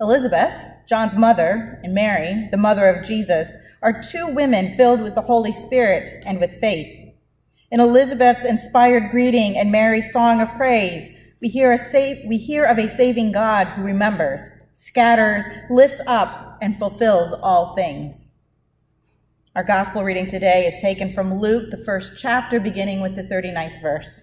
Elizabeth, John's mother, and Mary, the mother of Jesus, are two women filled with the Holy Spirit and with faith. In Elizabeth's inspired greeting and Mary's song of praise, we hear, save, we hear of a saving God who remembers, scatters, lifts up, and fulfills all things. Our gospel reading today is taken from Luke, the first chapter, beginning with the 39th verse.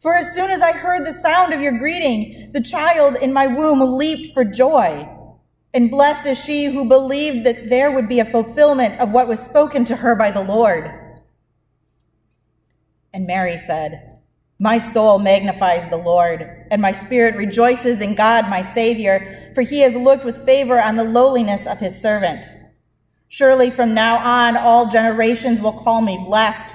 For as soon as I heard the sound of your greeting, the child in my womb leaped for joy. And blessed is she who believed that there would be a fulfillment of what was spoken to her by the Lord. And Mary said, My soul magnifies the Lord, and my spirit rejoices in God my Savior, for he has looked with favor on the lowliness of his servant. Surely from now on all generations will call me blessed.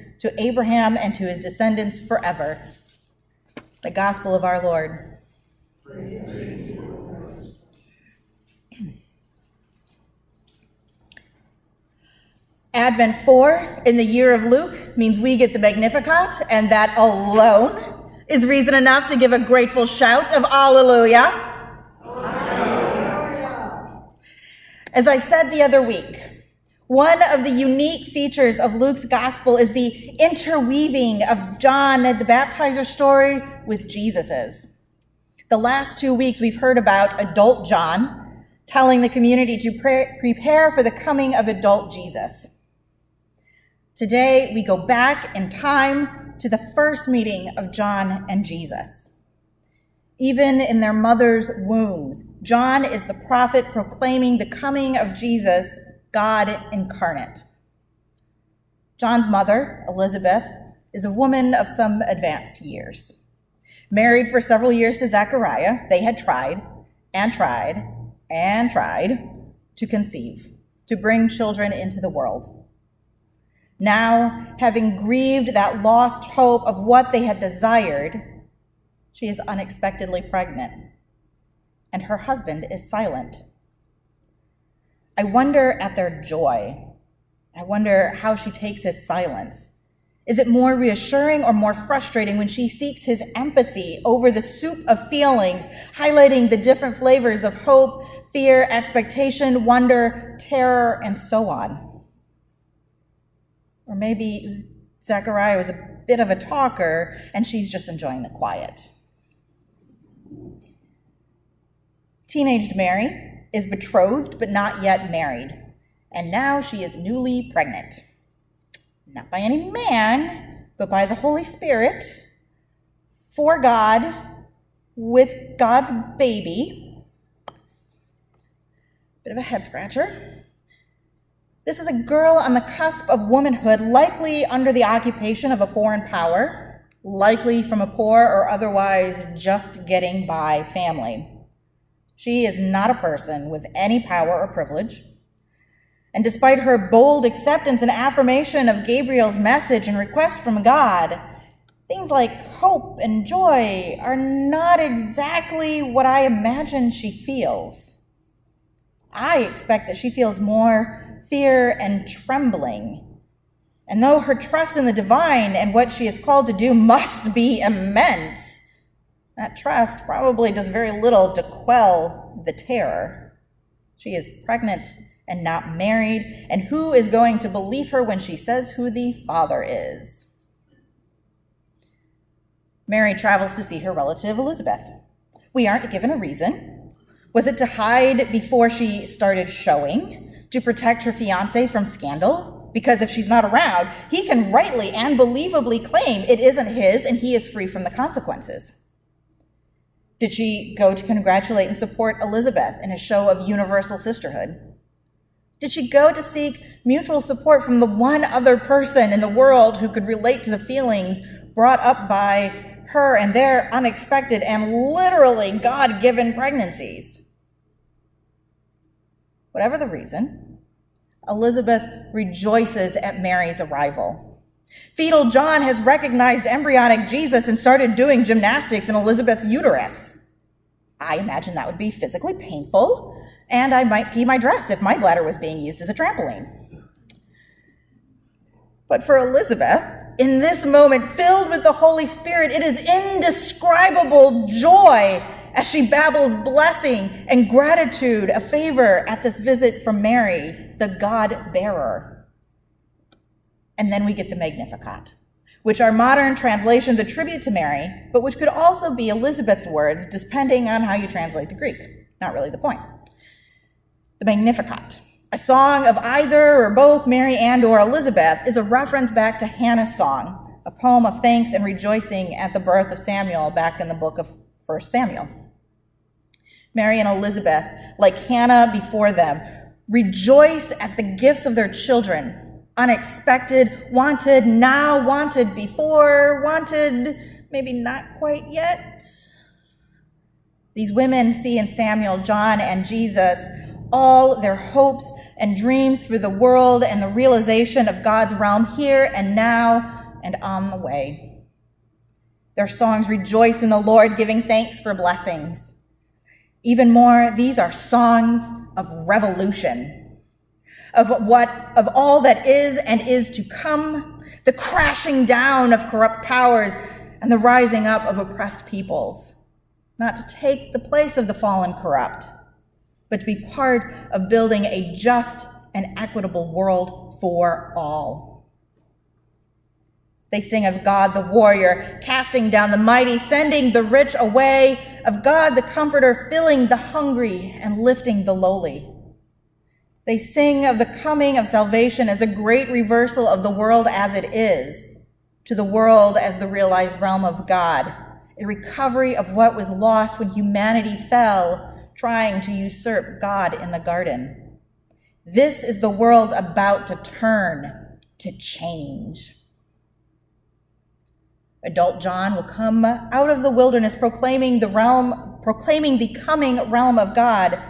to Abraham and to his descendants forever. The gospel of our Lord. Advent 4 in the year of Luke means we get the Magnificat, and that alone is reason enough to give a grateful shout of Alleluia. As I said the other week, one of the unique features of Luke's gospel is the interweaving of John the baptizer story with Jesus's. The last two weeks we've heard about adult John telling the community to pre- prepare for the coming of adult Jesus. Today we go back in time to the first meeting of John and Jesus. Even in their mother's wombs, John is the prophet proclaiming the coming of Jesus God incarnate. John's mother, Elizabeth, is a woman of some advanced years. Married for several years to Zechariah, they had tried and tried and tried to conceive, to bring children into the world. Now, having grieved that lost hope of what they had desired, she is unexpectedly pregnant, and her husband is silent. I wonder at their joy. I wonder how she takes his silence. Is it more reassuring or more frustrating when she seeks his empathy over the soup of feelings, highlighting the different flavors of hope, fear, expectation, wonder, terror, and so on? Or maybe Zachariah was a bit of a talker and she's just enjoying the quiet. Teenaged Mary is betrothed but not yet married, and now she is newly pregnant. Not by any man, but by the Holy Spirit, for God, with God's baby. Bit of a head scratcher. This is a girl on the cusp of womanhood, likely under the occupation of a foreign power, likely from a poor or otherwise just getting by family. She is not a person with any power or privilege. And despite her bold acceptance and affirmation of Gabriel's message and request from God, things like hope and joy are not exactly what I imagine she feels. I expect that she feels more fear and trembling. And though her trust in the divine and what she is called to do must be immense, that trust probably does very little to quell the terror. She is pregnant and not married, and who is going to believe her when she says who the father is? Mary travels to see her relative Elizabeth. We aren't given a reason, Was it to hide before she started showing, to protect her fiance from scandal? Because if she's not around, he can rightly and believably claim it isn't his and he is free from the consequences. Did she go to congratulate and support Elizabeth in a show of universal sisterhood? Did she go to seek mutual support from the one other person in the world who could relate to the feelings brought up by her and their unexpected and literally God given pregnancies? Whatever the reason, Elizabeth rejoices at Mary's arrival. Fetal John has recognized embryonic Jesus and started doing gymnastics in Elizabeth's uterus. I imagine that would be physically painful and I might pee my dress if my bladder was being used as a trampoline. But for Elizabeth, in this moment filled with the Holy Spirit, it is indescribable joy as she babbles blessing and gratitude, a favor at this visit from Mary, the God bearer. And then we get the Magnificat, which our modern translations attribute to Mary, but which could also be Elizabeth's words, depending on how you translate the Greek. Not really the point the Magnificat. A song of either or both Mary and or Elizabeth is a reference back to Hannah's song, a poem of thanks and rejoicing at the birth of Samuel back in the book of 1 Samuel. Mary and Elizabeth, like Hannah before them, rejoice at the gifts of their children, unexpected, wanted, now wanted before, wanted, maybe not quite yet. These women see in Samuel, John, and Jesus all their hopes and dreams for the world and the realization of God's realm here and now and on the way. Their songs rejoice in the Lord, giving thanks for blessings. Even more, these are songs of revolution, of what, of all that is and is to come, the crashing down of corrupt powers and the rising up of oppressed peoples, not to take the place of the fallen corrupt but to be part of building a just and equitable world for all. They sing of God the warrior, casting down the mighty, sending the rich away, of God the comforter, filling the hungry and lifting the lowly. They sing of the coming of salvation as a great reversal of the world as it is to the world as the realized realm of God, a recovery of what was lost when humanity fell trying to usurp God in the garden. This is the world about to turn, to change. Adult John will come out of the wilderness proclaiming the realm, proclaiming the coming realm of God,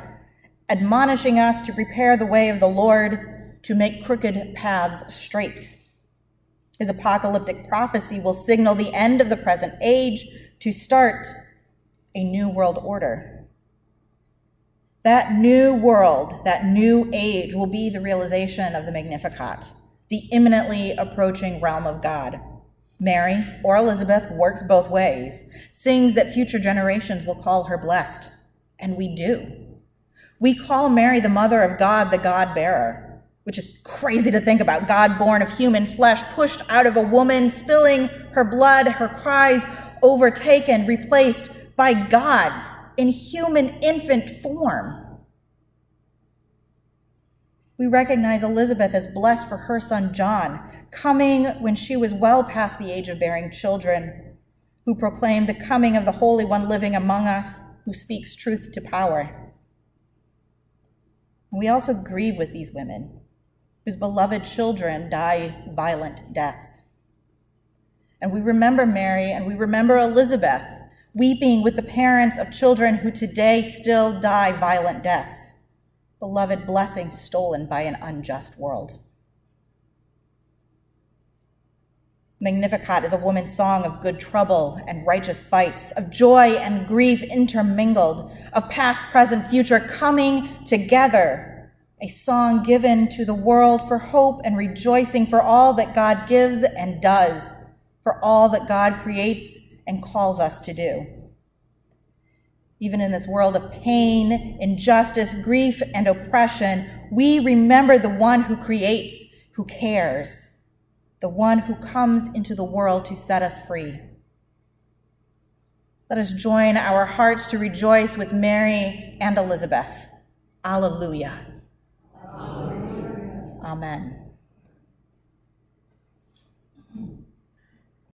admonishing us to prepare the way of the Lord, to make crooked paths straight. His apocalyptic prophecy will signal the end of the present age to start a new world order. That new world, that new age will be the realization of the Magnificat, the imminently approaching realm of God. Mary, or Elizabeth, works both ways, sings that future generations will call her blessed, and we do. We call Mary the mother of God, the God bearer, which is crazy to think about. God born of human flesh, pushed out of a woman, spilling her blood, her cries overtaken, replaced by God's in human infant form. We recognize Elizabeth as blessed for her son John, coming when she was well past the age of bearing children, who proclaimed the coming of the Holy One living among us, who speaks truth to power. We also grieve with these women, whose beloved children die violent deaths. And we remember Mary and we remember Elizabeth, weeping with the parents of children who today still die violent deaths, beloved blessings stolen by an unjust world. Magnificat is a woman's song of good trouble and righteous fights, of joy and grief intermingled, of past, present, future coming together. A song given to the world for hope and rejoicing for all that God gives and does, for all that God creates and calls us to do. Even in this world of pain, injustice, grief, and oppression, we remember the one who creates, who cares, the one who comes into the world to set us free. Let us join our hearts to rejoice with Mary and Elizabeth. Alleluia. Alleluia. Amen.